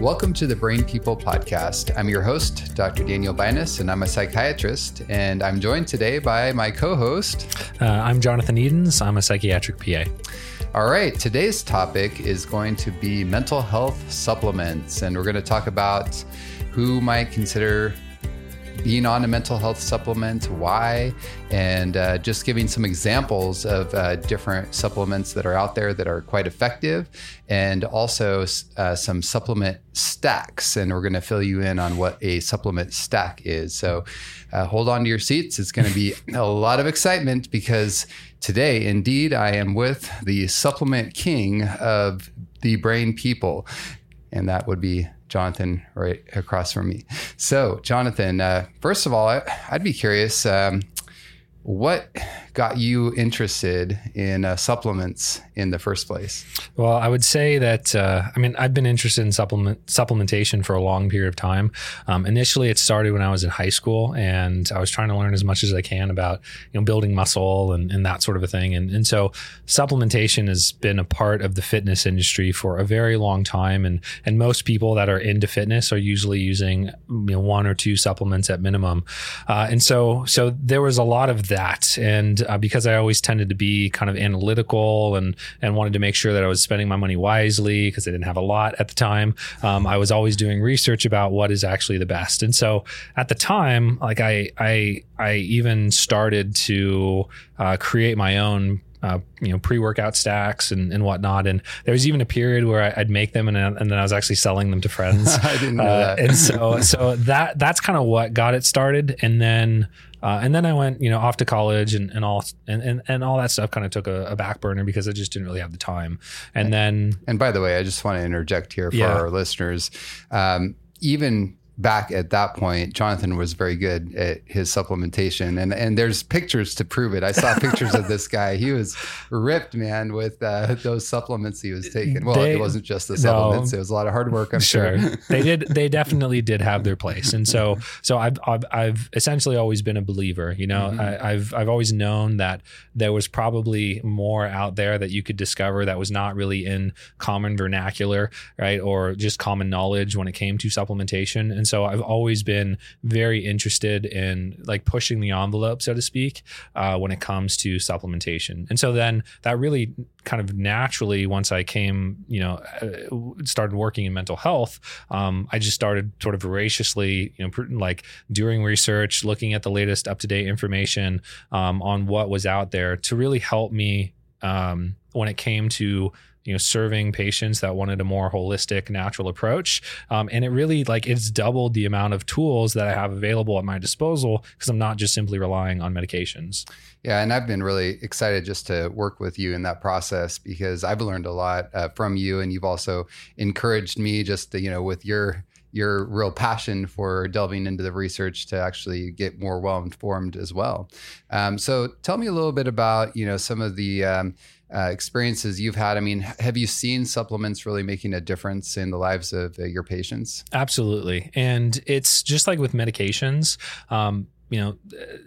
Welcome to the Brain People podcast. I'm your host, Dr. Daniel Binus, and I'm a psychiatrist. And I'm joined today by my co host. Uh, I'm Jonathan Edens. I'm a psychiatric PA. All right, today's topic is going to be mental health supplements. And we're going to talk about who might consider being on a mental health supplement, why, and uh, just giving some examples of uh, different supplements that are out there that are quite effective, and also uh, some supplement stacks. And we're going to fill you in on what a supplement stack is. So uh, hold on to your seats. It's going to be a lot of excitement because today, indeed, I am with the supplement king of the brain people, and that would be Jonathan right across from me. So, Jonathan, uh, first of all, I, would be curious um, what got you interested in uh, supplements in the first place? Well, I would say that uh, I mean I've been interested in supplement supplementation for a long period of time. Um, initially, it started when I was in high school, and I was trying to learn as much as I can about you know building muscle and, and that sort of a thing. And and so supplementation has been a part of the fitness industry for a very long time. And and most people that are into fitness are usually using you know one or two supplements at minimum. Uh, and so so there was a lot of that, and uh, because I always tended to be kind of analytical and and wanted to make sure that I was spending my money wisely because I didn't have a lot at the time. Um, I was always doing research about what is actually the best. And so at the time, like I I I even started to uh, create my own uh, you know pre-workout stacks and, and whatnot. And there was even a period where I'd make them and, and then I was actually selling them to friends. I didn't know uh, that. and so so that that's kind of what got it started. And then uh, and then I went, you know, off to college and, and all and, and, and all that stuff kind of took a, a, back burner because I just didn't really have the time. And then And by the way, I just want to interject here for yeah. our listeners. Um, even back at that point, Jonathan was very good at his supplementation, and and there's pictures to prove it. I saw pictures of this guy; he was ripped, man, with uh, those supplements he was taking. Well, they, it wasn't just the supplements; no, it was a lot of hard work. I'm sure, sure. they did. They definitely did have their place, and so so I've I've, I've essentially always been a believer. You know, mm-hmm. I, I've I've always known that there was probably more out there that you could discover that was not really in common vernacular, right, or just common knowledge when it came to supplementation and so I've always been very interested in like pushing the envelope, so to speak, uh, when it comes to supplementation. And so then that really kind of naturally, once I came, you know, uh, started working in mental health, um, I just started sort of voraciously, you know, like doing research, looking at the latest up to date information um, on what was out there to really help me um, when it came to you know serving patients that wanted a more holistic natural approach um, and it really like it's doubled the amount of tools that i have available at my disposal because i'm not just simply relying on medications yeah and i've been really excited just to work with you in that process because i've learned a lot uh, from you and you've also encouraged me just to, you know with your your real passion for delving into the research to actually get more well informed as well. Um, so tell me a little bit about you know some of the um, uh, experiences you've had. I mean, have you seen supplements really making a difference in the lives of uh, your patients? Absolutely. And it's just like with medications. Um, you know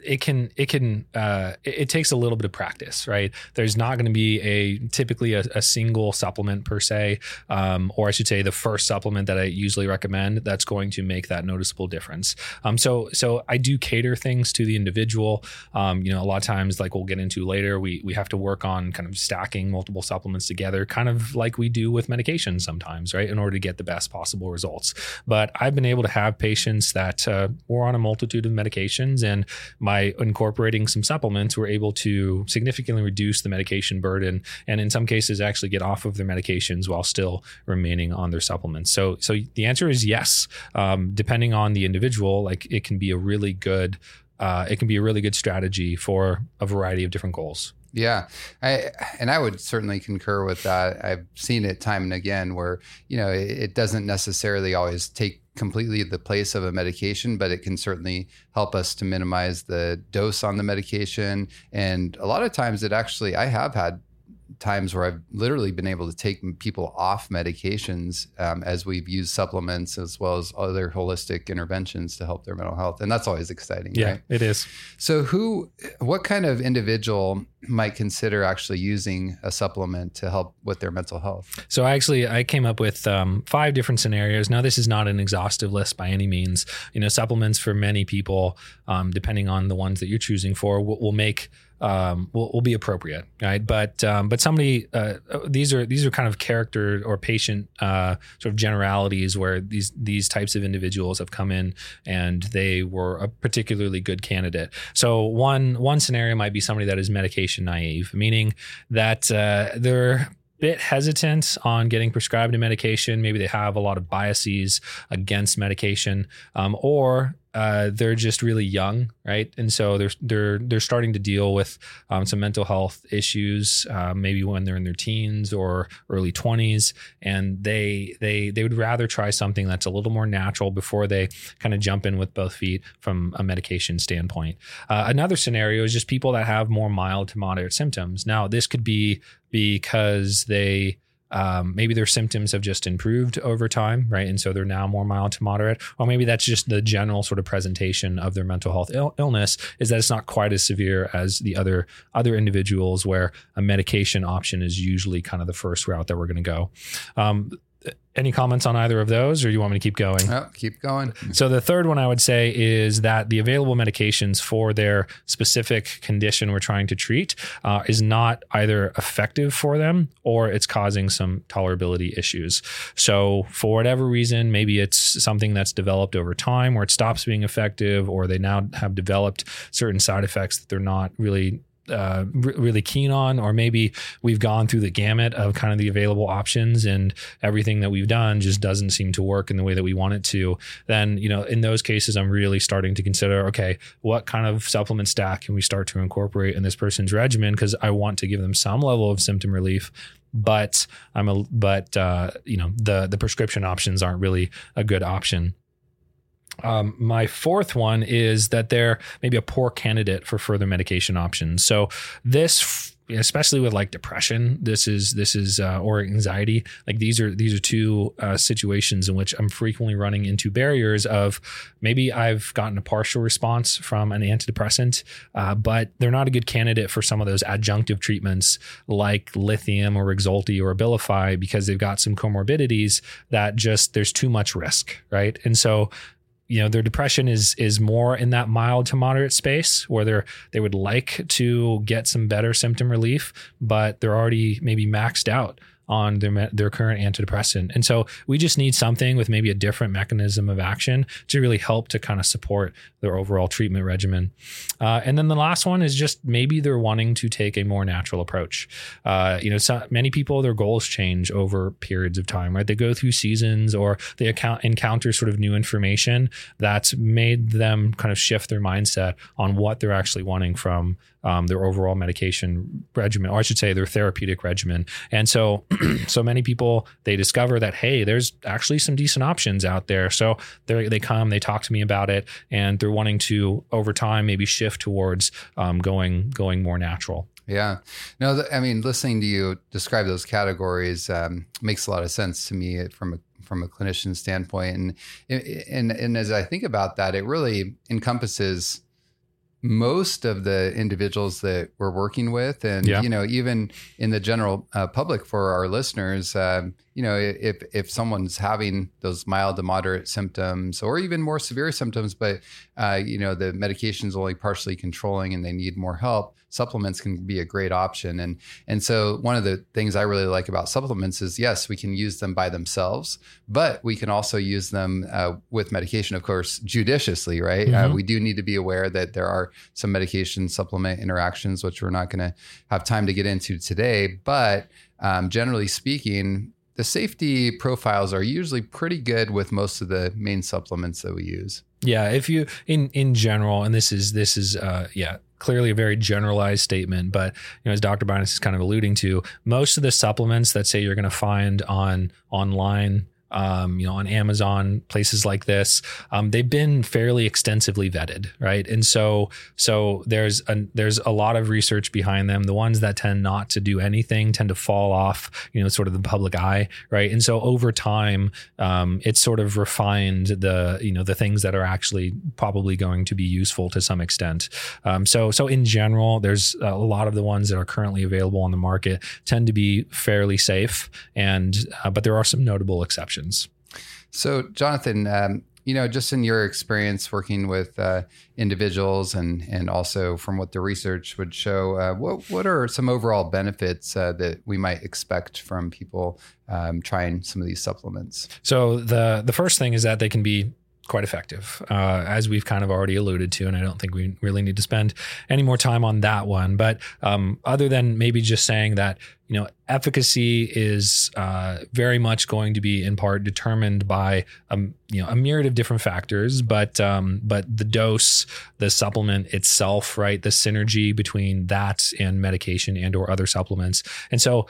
it can it can uh, it, it, takes a little bit of practice right? There's not going to be a typically a, a single supplement per se um, or i should say the first supplement that i usually recommend that's going to make that noticeable difference. Um, so so i do cater things to the individual. Um, you know a lot of times like we'll get into later we we have to work on kind of stacking multiple supplements together kind of like we do with medications sometimes right? In order to get the best possible results. But i've been able to have patients that uh, were on a multitude of medications and by incorporating some supplements, we're able to significantly reduce the medication burden and in some cases actually get off of their medications while still remaining on their supplements. So, so the answer is yes. Um, depending on the individual, like it can be a really good, uh, it can be a really good strategy for a variety of different goals. Yeah, I, and I would certainly concur with that. I've seen it time and again where you know it, it doesn't necessarily always take completely the place of a medication, but it can certainly help us to minimize the dose on the medication. And a lot of times, it actually, I have had times where I've literally been able to take people off medications um, as we've used supplements as well as other holistic interventions to help their mental health, and that's always exciting. Yeah, right? it is. So, who, what kind of individual might consider actually using a supplement to help with their mental health? So, actually, I came up with um, five different scenarios. Now, this is not an exhaustive list by any means. You know, supplements for many people, um, depending on the ones that you're choosing for, will, will make um, will, will be appropriate, right? But um, but somebody uh, these are these are kind of character or patient uh, sort of generalities where these these types of individuals have come in and they were a particularly good candidate. So one one scenario might be somebody that is medication naive, meaning that uh, they're bit hesitant on getting prescribed a medication. Maybe they have a lot of biases against medication, um, or uh, they're just really young, right? And so they're they're they're starting to deal with um, some mental health issues, uh, maybe when they're in their teens or early twenties, and they they they would rather try something that's a little more natural before they kind of jump in with both feet from a medication standpoint. Uh, another scenario is just people that have more mild to moderate symptoms. Now, this could be because they um, maybe their symptoms have just improved over time, right? And so they're now more mild to moderate. Or maybe that's just the general sort of presentation of their mental health Ill- illness is that it's not quite as severe as the other other individuals where a medication option is usually kind of the first route that we're going to go. Um, any comments on either of those, or do you want me to keep going? Oh, keep going. So the third one I would say is that the available medications for their specific condition we're trying to treat uh, is not either effective for them or it's causing some tolerability issues. So for whatever reason, maybe it's something that's developed over time where it stops being effective, or they now have developed certain side effects that they're not really uh, really keen on, or maybe we've gone through the gamut of kind of the available options and everything that we've done just doesn't seem to work in the way that we want it to, then, you know, in those cases, I'm really starting to consider, okay, what kind of supplement stack can we start to incorporate in this person's regimen? Because I want to give them some level of symptom relief but I'm a but uh, you know the the prescription options aren't really a good option. Um, my fourth one is that they're maybe a poor candidate for further medication options. So this especially with like depression this is this is uh, or anxiety like these are these are two uh, situations in which i'm frequently running into barriers of maybe i've gotten a partial response from an antidepressant uh, but they're not a good candidate for some of those adjunctive treatments like lithium or Rexulti or abilify because they've got some comorbidities that just there's too much risk right and so you know their depression is is more in that mild to moderate space where they're they would like to get some better symptom relief but they're already maybe maxed out on their their current antidepressant. And so we just need something with maybe a different mechanism of action to really help to kind of support their overall treatment regimen. Uh, and then the last one is just maybe they're wanting to take a more natural approach. Uh, you know, so many people their goals change over periods of time, right? They go through seasons or they account, encounter sort of new information that's made them kind of shift their mindset on what they're actually wanting from um, their overall medication regimen, or I should say their therapeutic regimen. And so, so many people they discover that hey, there's actually some decent options out there. So they they come, they talk to me about it, and they're wanting to over time maybe shift towards um, going going more natural. Yeah. No, I mean, listening to you describe those categories um, makes a lot of sense to me from a from a clinician standpoint, and and and as I think about that, it really encompasses most of the individuals that we're working with and yeah. you know even in the general uh, public for our listeners um, you know if if someone's having those mild to moderate symptoms or even more severe symptoms but uh, you know the medication is only partially controlling and they need more help supplements can be a great option. And and so one of the things I really like about supplements is yes, we can use them by themselves, but we can also use them uh, with medication, of course, judiciously, right? Uh, mm-hmm. Uh, we do need to be aware that there are some medication supplement interactions, which we're not going to have time to get into today. But um, generally speaking, the safety profiles are usually pretty good with most of the main supplements that we use. Yeah, if you in in general, and this is this is uh, yeah clearly a very generalized statement, but you know, as Dr. Binus is kind of alluding to, most of the supplements that say you're going to find on online um, you know, on Amazon, places like this, um, they've been fairly extensively vetted, right? And so, so there's a, there's a lot of research behind them. The ones that tend not to do anything tend to fall off, you know, sort of the public eye, right? And so over time, um, it's sort of refined the, you know, the things that are actually probably going to be useful to some extent. Um, so, so in general, there's a lot of the ones that are currently available on the market tend to be fairly safe, and uh, but there are some notable exceptions. So, Jonathan, um, you know, just in your experience working with uh, individuals and and also from what the research would show, uh, what what are some overall benefits uh, that we might expect from people um, trying some of these supplements? So the the first thing is that they can be quite effective, uh, as we've kind of already alluded to. And I don't think we really need to spend any more time on that one. But um, other than maybe just saying that, you know, efficacy is uh, very much going to be in part determined by, um, you know, a myriad of different factors. But um, but the dose, the supplement itself, right, the synergy between that and medication and or other supplements, and so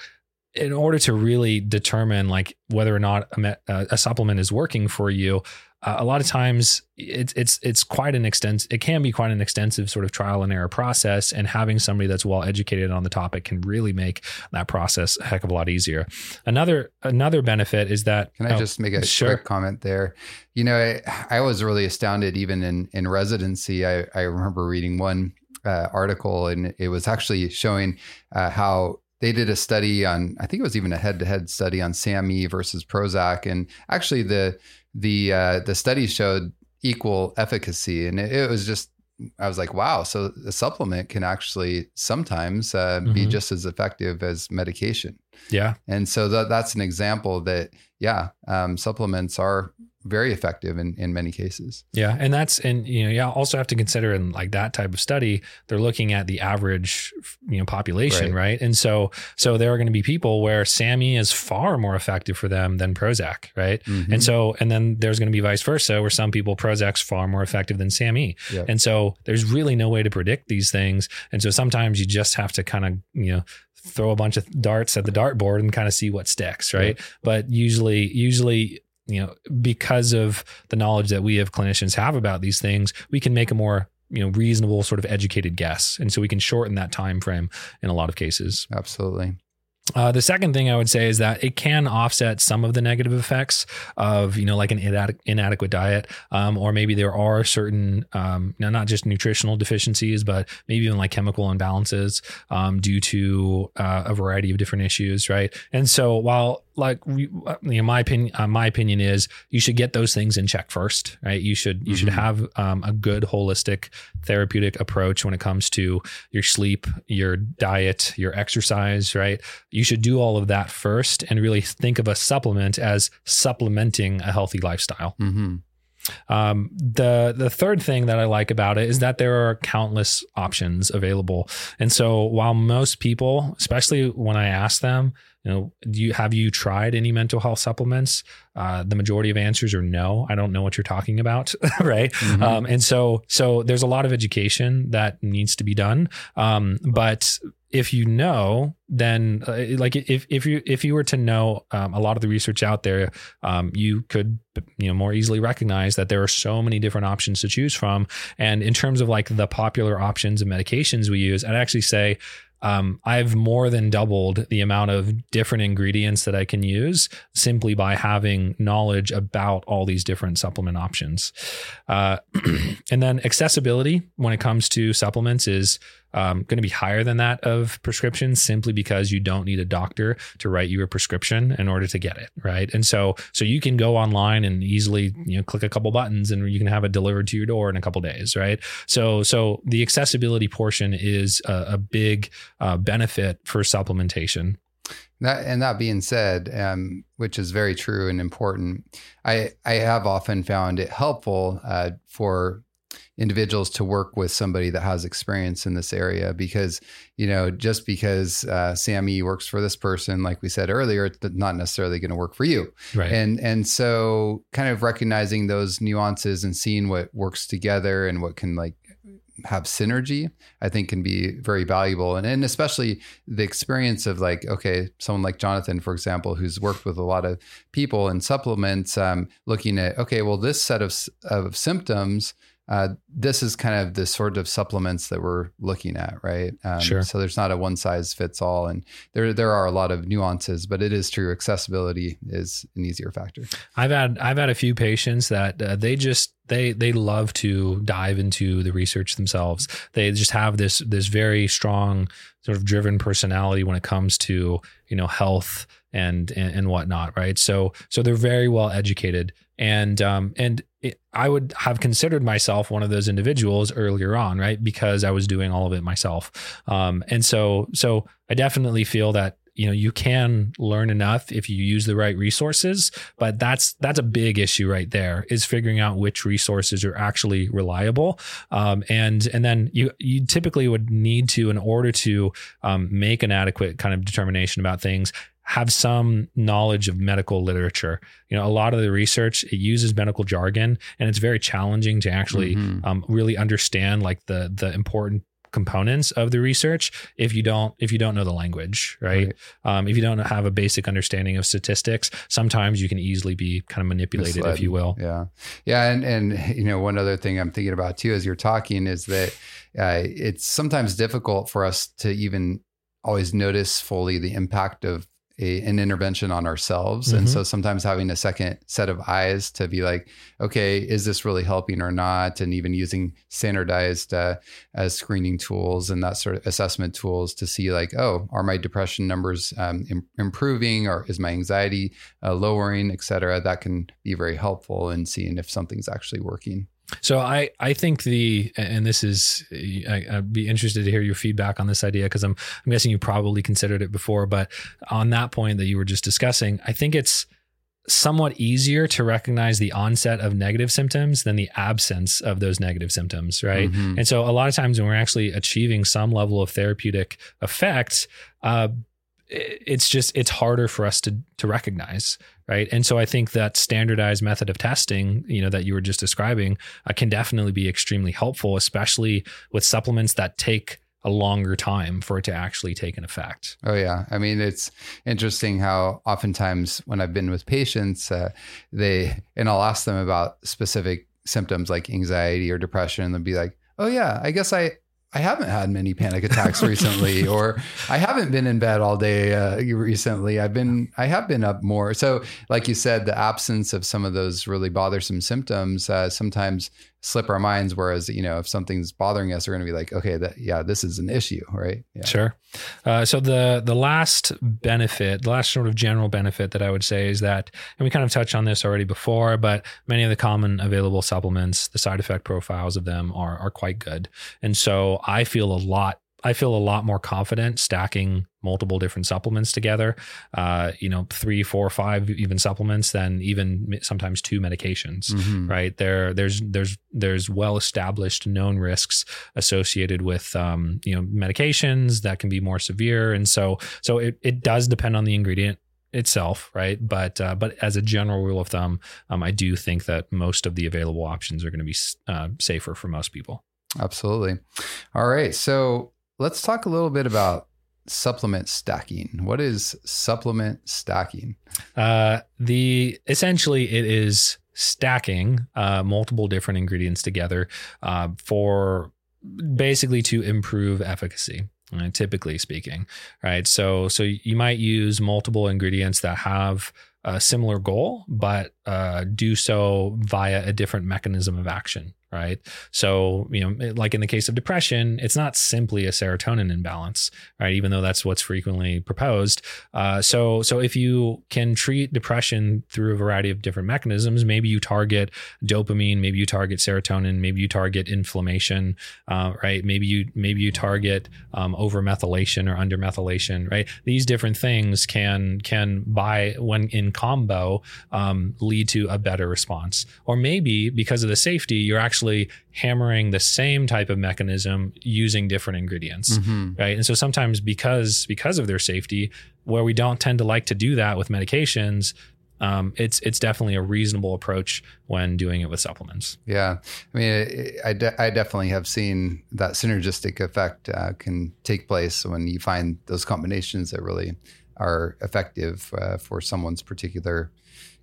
in order to really determine like whether or not a, uh, a supplement is working for you, uh, a lot of times it's it's it's quite an extensive it can be quite an extensive sort of trial and error process and having somebody that's well educated on the topic can really make that process a heck of a lot easier another another benefit is that can i oh, just make a sure. quick comment there you know I, I, was really astounded even in in residency i i remember reading one uh, article and it was actually showing uh, how they did a study on i think it was even a head-to-head study on SAMe versus prozac and actually the the uh, the studies showed equal efficacy, and it, it, was just I was like, wow. So a supplement can actually sometimes uh, mm-hmm. be just as effective as medication. Yeah, and so that, that's an example that yeah, um, supplements are very effective in, in many cases. Yeah. And that's, and, you know, you also have to consider in like that type of study, they're looking at the average, you know, population, right? right? And so, so there are going to be people where SAMe is far more effective for them than Prozac, right? Mm-hmm. And so, and then there's going to be vice versa where some people Prozac's far more effective than SAMe. Yep. And so there's really no way to predict these things. And so sometimes you just have to kind of, you know, throw a bunch of darts at the dartboard and kind of see what sticks, right? But usually, usually you know, because of the knowledge that we have clinicians have about these things, we can make a more you know reasonable sort of educated guess. And so we can shorten that time frame in a lot of cases. Absolutely. Uh, the second thing I would say is that it can offset some of the negative effects of, you know, like an inadequate diet, um, or maybe there are certain, um, know, not just nutritional deficiencies, but maybe even like chemical imbalances um, due to uh, a variety of different issues, right? And so while like you know, my opinion, uh, my opinion is you should get those things in check first, right? You should you mm-hmm. should have um, a good holistic therapeutic approach when it comes to your sleep, your diet, your exercise, right? You should do all of that first and really think of a supplement as supplementing a healthy lifestyle. Mm-hmm. Um, the the third thing that I like about it is that there are countless options available, and so while most people, especially when I ask them, you know, do you have you tried any mental health supplements? Uh, the majority of answers are no. I don't know what you're talking about, right? Mm-hmm. Um, and so so there's a lot of education that needs to be done, um, but if you know, then uh, like if if you if you were to know um, a lot of the research out there, um, you could you know more easily recognize that there are so many different options to choose from. And in terms of like the popular options and medications we use, I'd actually say um, I've more than doubled the amount of different ingredients that I can use simply by having knowledge about all these different supplement options. Uh, and then accessibility when it comes to supplements is um, going to be higher than that of prescriptions simply because you don't need a doctor to write you a prescription in order to get it right? And so so you can go online and easily you know click a couple buttons and you can have it delivered to your door in a couple days right? So so the accessibility portion is a, a big uh, benefit for supplementation. That, and that being said, um, which is very true and important, I I have often found it helpful uh, for individuals to work with somebody that has experience in this area because you know just because uh, SAMe works for this person like we said earlier it's not necessarily going to work for you right and and so kind of recognizing those nuances and seeing what works together and what can like have synergy, I think can be very valuable. And, and especially the experience of like, okay, someone like Jonathan, for example, who's worked with a lot of people and supplements, um, looking at, okay, well, this set of, of symptoms uh, this is kind of the sort of supplements that we're looking at, right? Um, sure. So there's not a one size fits all, and there there are a lot of nuances, but it is true. Accessibility is an easier factor. I've had I've had a few patients that uh, they just they they love to dive into the research themselves. They just have this this very strong sort of driven personality when it comes to you know health and and, and whatnot, right? So so they're very well educated and um, and it, I would have considered myself one of those individuals earlier on, right? Because I was doing all of it myself, um, and so so I definitely feel that you know you can learn enough if you use the right resources but that's that's a big issue right there is figuring out which resources are actually reliable um, and and then you you typically would need to in order to um, make an adequate kind of determination about things have some knowledge of medical literature. You know, a lot of the research it uses medical jargon, and it's very challenging to actually mm-hmm. um, really understand like the the important components of the research if you don't if you don't know the language right, right. Um, if you don't have a basic understanding of statistics sometimes you can easily be kind of manipulated Misled. if you will yeah yeah and and you know one other thing i'm thinking about too as you're talking is that uh, it's sometimes difficult for us to even always notice fully the impact of a, an intervention on ourselves. Mm-hmm. And so sometimes having a second set of eyes to be like, okay, is this really helping or not? And even using standardized uh, as screening tools and that sort of assessment tools to see like, oh, are my depression numbers um, Im- improving or is my anxiety uh, lowering, et cetera? That can be very helpful in seeing if something's actually working. So I I think the and this is I, would be interested to hear your feedback on this idea because I'm I'm guessing you probably considered it before, but on that point that you were just discussing, I think it's somewhat easier to recognize the onset of negative symptoms than the absence of those negative symptoms, right? Mm-hmm. And so a lot of times when we're actually achieving some level of therapeutic effect, uh, it's just it's harder for us to to recognize right and so i think that standardized method of testing you know that you were just describing uh, can definitely be extremely helpful especially with supplements that take a longer time for it to actually take an effect. Oh yeah, I mean it's interesting how oftentimes when I've been with patients, uh, they and I'll ask them about specific symptoms like anxiety or depression, and they'll be like, "Oh yeah, I guess I I haven't had many panic attacks recently, or I haven't been in bed all day uh, recently. I've been, I have been up more. So, like you said, the absence of some of those really bothersome symptoms uh, sometimes slip our minds. Whereas, you know, if something's bothering us, we're going to be like, okay, that, yeah, this is an issue, right? Yeah. Sure. Uh, so the the last benefit, the last sort of general benefit that I would say is that, and we kind of touched on this already before, but many of the common available supplements, the side effect profiles of them are are quite good, and so I feel a lot I feel a lot more confident stacking multiple different supplements together. Uh, you know, three, four, five, even supplements than even sometimes two medications. Mm-hmm. Right there, there's there's there's well established known risks associated with um, you know medications that can be more severe, and so so it it does depend on the ingredient itself, right? But uh, but as a general rule of thumb, um, I do think that most of the available options are going to be uh, safer for most people. Absolutely. All right. So let's talk a little bit about supplement stacking. What is supplement stacking? Uh, the essentially it is stacking uh, multiple different ingredients together uh, for basically to improve efficacy. Uh, typically speaking, right? So, so you might use multiple ingredients that have a similar goal, but uh, do so via a different mechanism of action, right? So, you know, like in the case of depression, it's not simply a serotonin imbalance, right? Even though that's what's frequently proposed. Uh, so, so if you can treat depression through a variety of different mechanisms, maybe you target dopamine, maybe you target serotonin, maybe you target inflammation, uh, right? Maybe you maybe you target um, overmethylation or undermethylation, right? These different things can can by when in combo um, lead to a better response, or maybe because of the safety, you're actually actually hammering the same type of mechanism using different ingredients mm-hmm. right and so sometimes because because of their safety where we don't tend to like to do that with medications um, it's it's definitely a reasonable approach when doing it with supplements. Yeah, I mean, I, de- I definitely have seen that synergistic effect uh, can take place when you find those combinations that really are effective uh, for someone's particular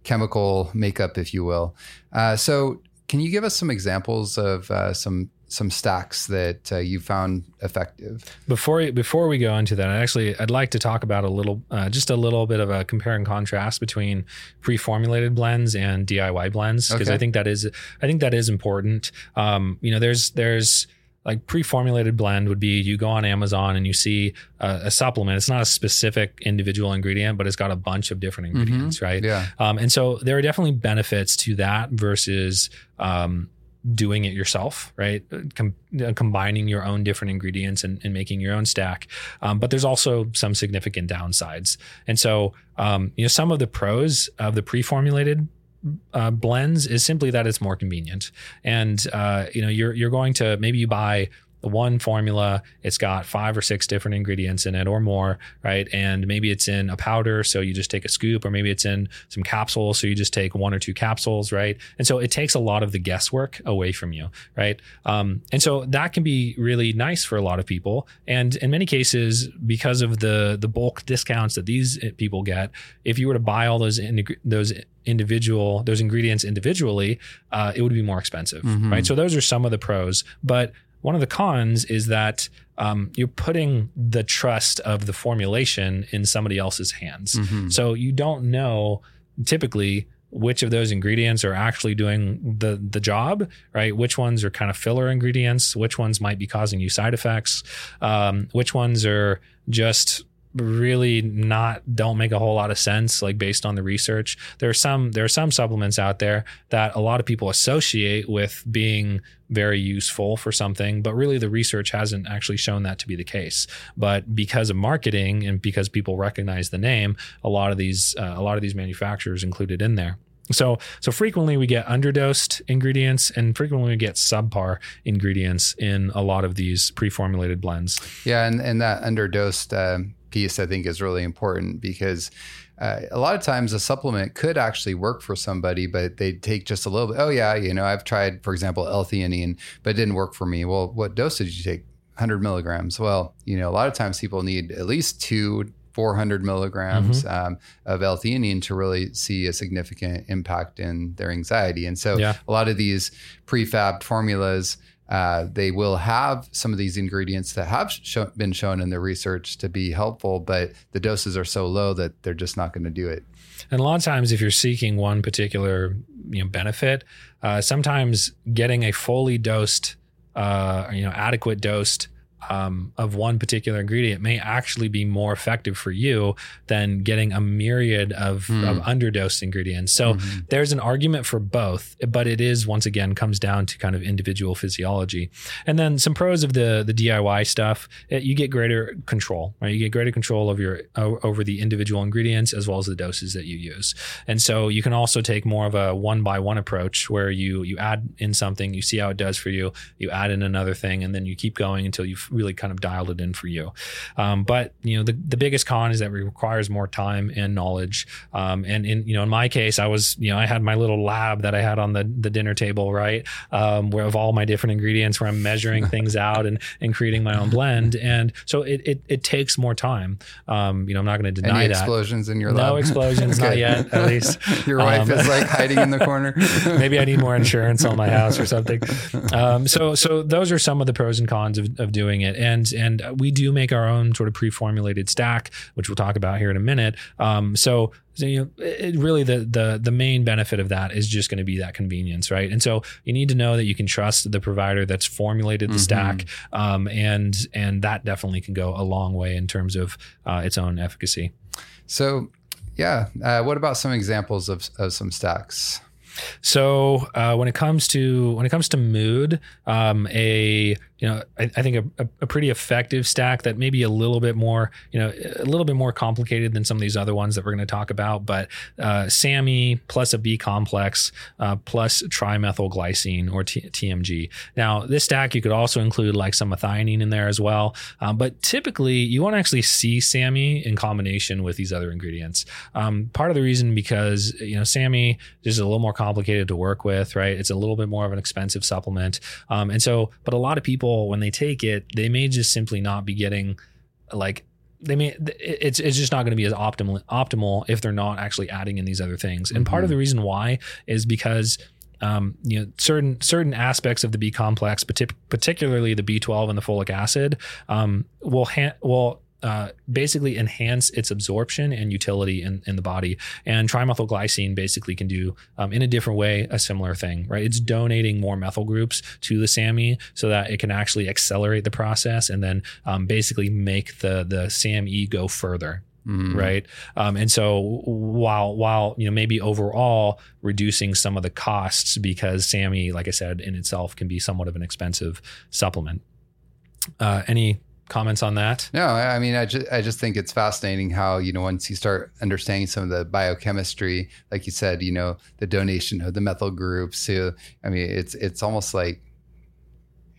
chemical makeup, if you will. Uh, so, can you give us some examples of uh, some some stacks that uh, you found effective? Before before we go into that, actually, I'd like to talk about a little, uh, just a little bit of a compare and contrast between pre-formulated blends and DIY blends because okay. I think that is I think that is important. Um, you know, there's there's like pre-formulated blend would be you go on Amazon and you see a, a, supplement. It's not a specific individual ingredient, but it's got a bunch of different mm-hmm. ingredients, mm-hmm. right? Yeah. Um, and so there are definitely benefits to that versus um, doing it yourself, right? Com- uh, combining your own different ingredients and, and making your own stack. Um, but there's also some significant downsides. And so, um, you know, some of the pros of the pre-formulated uh, blends is simply that it's more convenient. And uh, you know, you're you're going to maybe you buy the one formula, it's got five or six different ingredients in it or more, right? And maybe it's in a powder, so you just take a scoop, or maybe it's in some capsules, so you just take one or two capsules, right? And so it takes a lot of the guesswork away from you, right? Um, and so that can be really nice for a lot of people. And in many cases, because of the the bulk discounts that these people get, if you were to buy all those in, those individual those ingredients individually, uh, it would be more expensive, mm-hmm. right? So those are some of the pros, but one of the cons is that um, you're putting the trust of the formulation in somebody else's hands. Mm-hmm. So you don't know typically which of those ingredients are actually doing the the job, right? Which ones are kind of filler ingredients? Which ones might be causing you side effects? Um, which ones are just really not don't make a whole lot of sense like based on the research. There are some there are some supplements out there that a lot of people associate with being very useful for something but really the research hasn't actually shown that to be the case. But because of marketing and because people recognize the name a lot of these uh, a lot of these manufacturers included in there. So so frequently we get underdosed ingredients and frequently we get subpar ingredients in a lot of these pre-formulated blends. Yeah, and and that underdosed uh, piece I think is really important because uh, a lot of times a supplement could actually work for somebody, but they take just a little bit. Oh yeah, you know I've tried, for example, L-theanine, but it didn't work for me. Well, what dose did you take? 100 milligrams. Well, you know a lot of times people need at least two 400 milligrams mm-hmm. um, of L-theanine to really see a significant impact in their anxiety. And so yeah. a lot of these prefab formulas uh, they will have some of these ingredients that have been shown in the research to be helpful, but the doses are so low that they're just not going to do it. And a lot of times, if you're seeking one particular you know, benefit, uh, sometimes getting a fully dosed, uh, you know, adequate dosed um, of one particular ingredient may actually be more effective for you than getting a myriad of, mm. of underdosed ingredients. So mm-hmm. there's an argument for both, but it is once again comes down to kind of individual physiology. And then some pros of the the DIY stuff, it, you get greater control, right? You get greater control of your over the individual ingredients as well as the doses that you use. And so you can also take more of a one by one approach where you you add in something, you see how it does for you, you add in another thing, and then you keep going until you've really kind of dialed it in for you. Um, but you know, the, the biggest con is that it requires more time and knowledge. Um, and in you know, in my case, I was you know, I had my little lab that I had on the the dinner table, right, um, where of all my different ingredients, where I'm measuring things out and and creating my own blend. And so it it, it takes more time. Um, you know, I'm not going to deny Any that. explosions in your lab? No explosions, not yet. At least your wife is um, like hiding in the corner. maybe I need more insurance on my house or something. Um, so so those are some of the pros and cons of, of doing it. And and we do make our own sort of pre-formulated stack, which we'll talk about here in a minute. Um, so so, you know, it really the the the main benefit of that is just going to be that convenience, right? And so you need to know that you can trust the provider that's formulated the mm-hmm. stack, um, and and that definitely can go a long way in terms of uh, its own efficacy. So, yeah, uh, what about some examples of, of some stacks? So uh, when it comes to when it comes to mood, um, a you know I, I think a, a, pretty effective stack that may be a little bit more you know a little bit more complicated than some of these other ones that we're going to talk about. But uh, SAMe plus a B complex uh, plus trimethylglycine or T- TMG. Now this stack you could also include like some methionine in there as well. Um, but typically you want to actually see SAMe in combination with these other ingredients. Um, part of the reason because you know SAMe is a little more complicated to work with, right? It's a little bit more of an expensive supplement. Um, and so, but a lot of people, when they take it, they may just simply not be getting like, they may it's it's just not going to be as optimal optimal if they're not actually adding in these other things. And mm-hmm. part of the reason why is because um, you know certain certain aspects of the B complex, particularly the B12 and the folic acid, um, will ha- will uh, basically enhance its absorption and utility in, in the body. And trimethylglycine basically can do, um, in a different way, a similar thing, right? It's donating more methyl groups to the SAMe so that it can actually accelerate the process and then um, basically make the, the SAMe go further. Mm. Right. Um, and so while while you know maybe overall reducing some of the costs because SAMe, like I said, in itself can be somewhat of an expensive supplement. Uh, any comments on that? No, I mean, I just, I just think it's fascinating how, you know, once you start understanding some of the biochemistry, like you said, you know, the donation of the methyl groups. So, I mean, it's, it's almost like,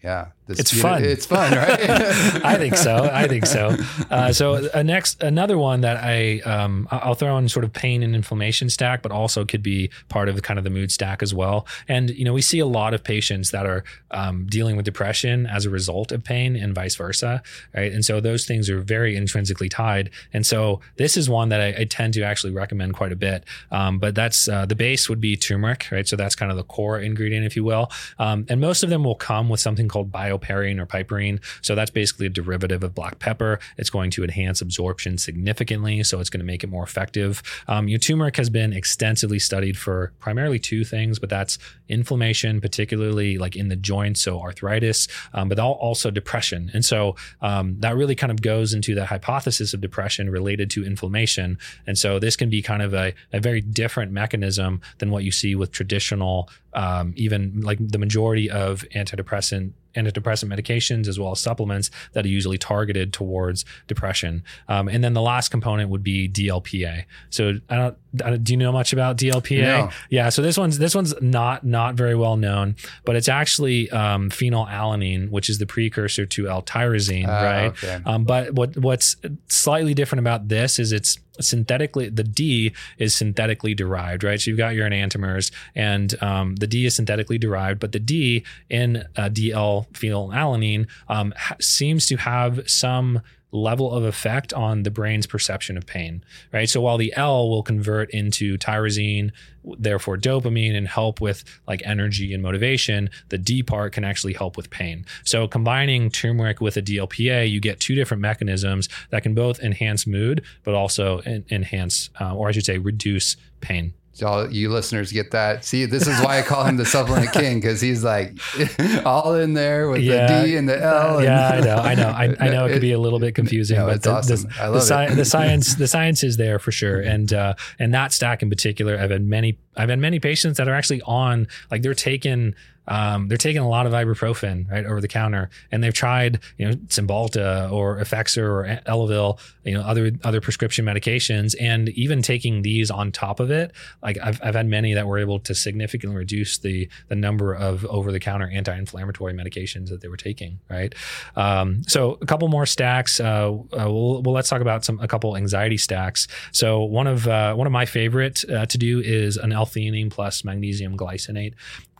yeah, this, it's fun. It's fun, right? I think so. I think so. Uh, so a next, another one that I um, I'll throw in sort of pain and inflammation stack, but also could be part of kind of the mood stack as well. And you know, we see a lot of patients that are um, dealing with depression as a result of pain, and vice versa, right? And so those things are very intrinsically tied. And so this is one that I, I tend to actually recommend quite a bit. Um, but that's uh, the base would be turmeric, right? So that's kind of the core ingredient, if you will. Um, and most of them will come with something called bio bioperine or piperine. So that's basically a derivative of black pepper. It's going to enhance absorption significantly, so it's going to make it more effective. Um, your turmeric has been extensively studied for primarily two things, but that's inflammation, particularly like in the joints, so arthritis, um, but also depression. And so um, that really kind of goes into the hypothesis of depression related to inflammation. And so this can be kind of a, a very different mechanism than what you see with traditional, um, even like the majority of antidepressant antidepressant medications as well as supplements that are usually targeted towards depression. Um, and then the last component would be DLPA. So I don't, I don't, do you know much about DLPA? No. Yeah. So this one's this one's not not very well known, but it's actually um, phenylalanine, which is the precursor to L-tyrosine, uh, right? Okay. Um, but what what's slightly different about this is it's synthetically the D is synthetically derived, right? So you've got your enantiomers, and um, the D is synthetically derived, but the D in uh, DL phenylalanine um, ha- seems to have some level of effect on the brain's perception of pain, right? So while the L will convert into tyrosine, therefore dopamine, and help with like energy and motivation, the D part can actually help with pain. So combining turmeric with a DLPA, you get two different mechanisms that can both enhance mood, but also en- enhance, uh, or I should say, reduce pain. All you listeners get that. See, this is why I call him the supplement king because he's like all in there with yeah, the D and the L. And yeah, I know, I know, I, I know. It, it, could be a little bit confusing, no, but the, awesome. the, the, it. the science, the science is there for sure, and uh, and that stack in particular, I've had many, I've had many patients that are actually on like they're taking um, they're taking a lot of ibuprofen right over the counter, and they've tried you know Cymbalta or Effexor or Elavil, you know other other prescription medications, and even taking these on top of it. Like I've, I've had many that were able to significantly reduce the the number of over the counter anti-inflammatory medications that they were taking. Right. Um, so a couple more stacks. Uh, uh, well, well, let's talk about some a couple anxiety stacks. So one of uh, one of my favorite uh, to do is an L-theanine plus magnesium glycinate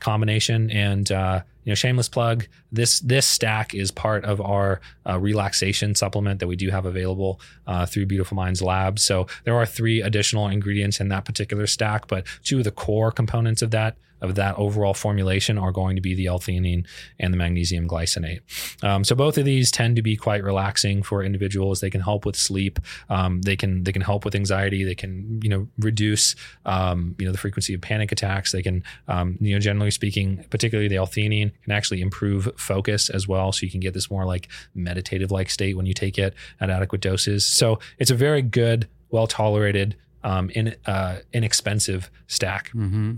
combination. And uh, you know, shameless plug. This this stack is part of our uh, relaxation supplement that we do have available uh, through Beautiful Minds Lab. So there are three additional ingredients in that particular stack, but two of the core components of that of that overall formulation are going to be the L-theanine and the magnesium glycinate. Um, so both of these tend to be quite relaxing for individuals. They can help with sleep. Um, they can they can help with anxiety. They can you know reduce um, you know the frequency of panic attacks. They can um, you know generally speaking, particularly the L-theanine can actually improve focus as well. So you can get this more like meditative like state when you take it at adequate doses. So it's a very good, well tolerated, um, in, uh, inexpensive stack. Mm-hmm.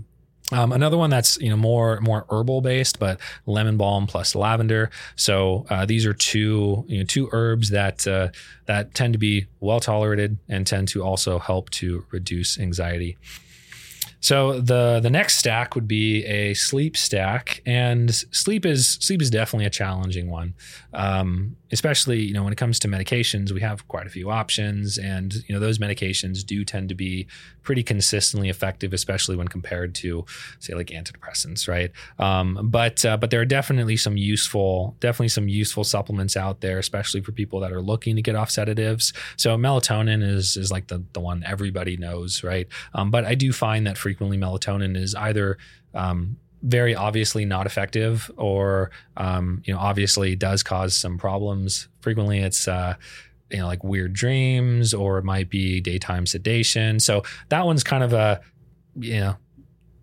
Um, another one that's you know more more herbal based, but lemon balm plus lavender. So uh, these are two you know two herbs that uh, that tend to be well tolerated and tend to also help to reduce anxiety. So the the next stack would be a sleep stack, and sleep is sleep is definitely a challenging one, um, especially you know when it comes to medications. We have quite a few options, and you know those medications do tend to be pretty consistently effective, especially when compared to say like antidepressants, right? Um, but uh, but there are definitely some useful definitely some useful supplements out there, especially for people that are looking to get off sedatives. So melatonin is is like the the one everybody knows, right? Um, but I do find that frequently melatonin is either um, very obviously not effective or um, you know obviously does cause some problems frequently. It's uh, you know like weird dreams or it might be daytime sedation. So that one's kind of a you know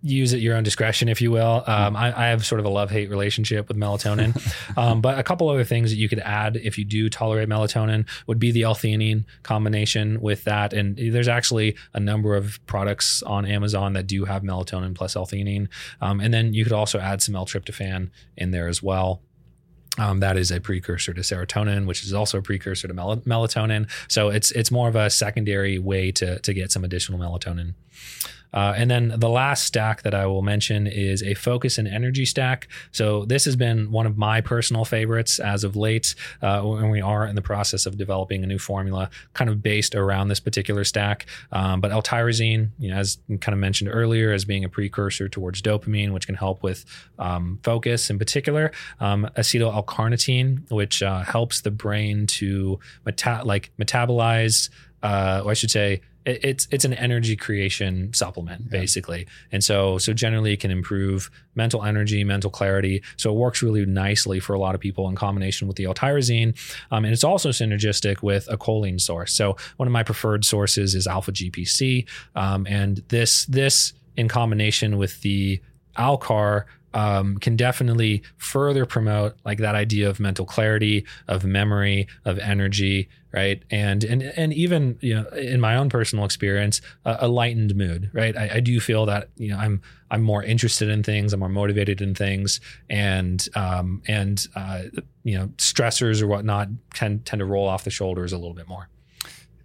use at your own discretion, if you will. Um, I, I, have sort of a love hate relationship with melatonin. um, but a couple other things that you could add if you do tolerate melatonin would be the L-theanine combination with that. And there's actually a number of products on Amazon that do have melatonin plus L-theanine. Um, and then you could also add some L-tryptophan in there as well. Um, that is a precursor to serotonin, which is also a precursor to mel- melatonin. So it's it's more of a secondary way to to get some additional melatonin. Uh, and then the last stack that I will mention is a focus and energy stack. So this has been one of my personal favorites as of late, uh, when we are in the process of developing a new formula, kind of based around this particular stack. Um, but L-tyrosine, you know, as kind of mentioned earlier, as being a precursor towards dopamine, which can help with um, focus in particular. Um, acetyl L-carnitine, which uh, helps the brain to meta- like metabolize, uh, or I should say it's it's an energy creation supplement yeah. basically. And so so generally it can improve mental energy mental clarity. So it works really nicely for a lot of people in combination with the l-tyrosine. Um, and it's also synergistic with a choline source. So one of my preferred sources is alpha gpc um, and this this in combination with the alcar um, can definitely further promote like that idea of mental clarity, of memory, of energy, right? And and and even you know in my own personal experience, a, a lightened mood, right? I, I, do feel that you know I'm I'm more interested in things, I'm more motivated in things, and um, and uh, you know stressors or whatnot tend tend to roll off the shoulders a little bit more.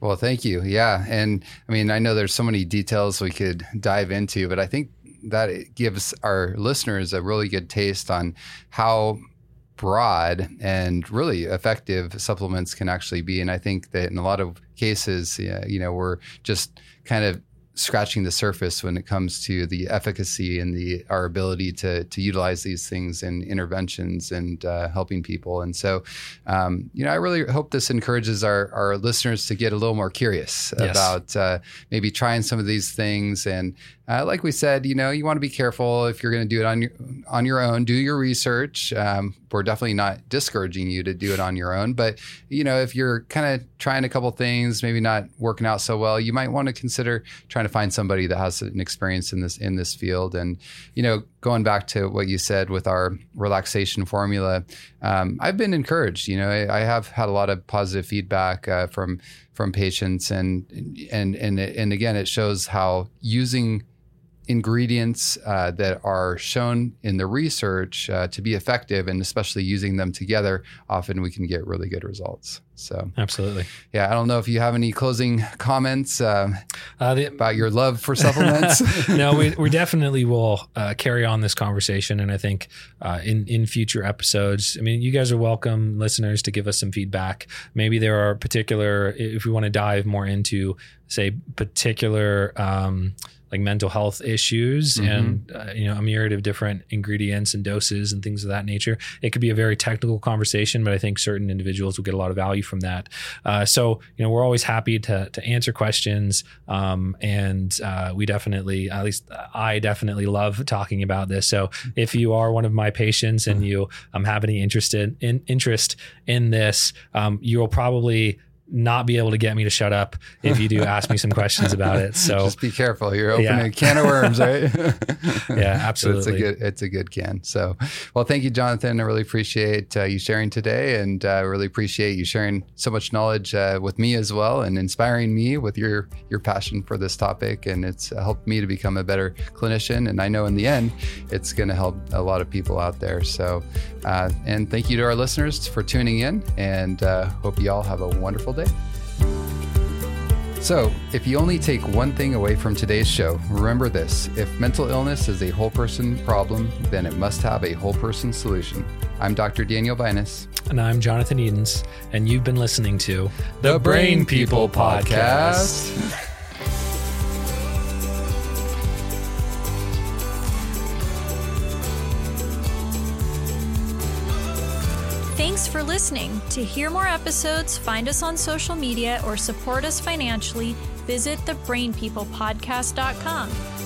Well, thank you. Yeah. And I mean, I know there's so many details we could dive into, but I think that gives our listeners a really good taste on how broad and really effective supplements can actually be. And I think that in a lot of cases, you know, we're just kind of scratching the surface when it comes to the efficacy and the our ability to to utilize these things in interventions and uh, helping people. And so, um, you know, I really hope this encourages our our listeners to get a little more curious yes. about uh, maybe trying some of these things and uh, like we said, you know, you want to be careful if you're going to do it on your on your own. Do your research. Um, we're definitely not discouraging you to do it on your own, but you know, if you're kind of trying a couple things, maybe not working out so well, you might want to consider trying to find somebody that has an experience in this in this field. And you know, going back to what you said with our relaxation formula, um, I've been encouraged. You know, I, I, have had a lot of positive feedback uh, from from patients, and and and and again, it shows how using ingredients uh, that are shown in the research uh, to be effective, and especially using them together, often we can get really good results. So, absolutely. Yeah. I don't know if you have any closing comments uh, uh, the, about your love for supplements. no, we, we definitely will uh, carry on this conversation. And I think uh, in, in future episodes, I mean, you guys are welcome, listeners, to give us some feedback. Maybe there are particular, if we want to dive more into, say, particular, um, like mental health issues mm-hmm. and uh, you know a myriad of different ingredients and doses and things of that nature. It could be a very technical conversation, but I think certain individuals will get a lot of value from that. Uh, so you know we're always happy to to answer questions, um, and uh, we definitely, at least I definitely love talking about this. So if you are one of my patients and you um, have any interested in interest in this, um, you will probably not be able to get me to shut up if you do ask me some questions about it. So just be careful. You're opening Yeah. a can of worms, right? yeah, So it's a absolutely. good it's a good can. So, well, thank you, Jonathan. I really appreciate uh, you sharing today, and uh, really appreciate you sharing so much knowledge uh, with me as well, and inspiring me with your your passion for this topic. And it's helped me to become a better clinician. And I know in the end, it's going to help a lot of people out there. So, uh, and thank you to our listeners for tuning in, and uh, hope you all have a wonderful day. So, if you only take one thing away from today's show, remember this if mental illness is a whole person problem, then it must have a whole person solution. I'm Dr. Daniel Binus. and I'm Jonathan Edens, and you've been listening to The Brain People Podcast. Thanks for listening. To hear more episodes, find us on social media, or support us financially, visit thebrainpeoplepodcast.com.